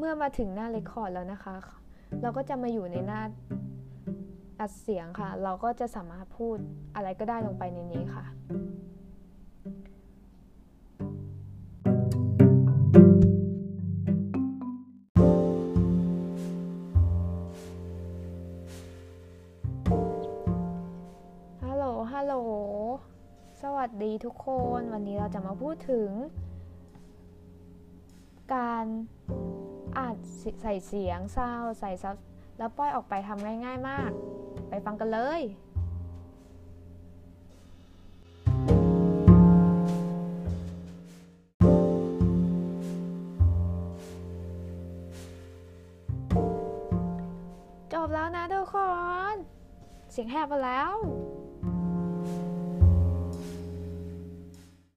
มื่อมาถึงหน้าเรคคอร์ดแล้วนะคะ เราก็จะมาอยู่ในหน้าอัดเสียงค่ะ เราก็จะสามารถพูดอะไรก็ได้ลงไปในนี้ค่ะฮัลโหลฮัลโหลสวัสดีทุกคนวันนี้เราจะมาพูดถึง การ อัดใส่เสียงซาวด์ใส่ซับแล้วปล่อยออกไปทำง่ายๆมาก ไปฟังกันเลยจบแล้วนะทุกคน เสียงแหบไปแล้ว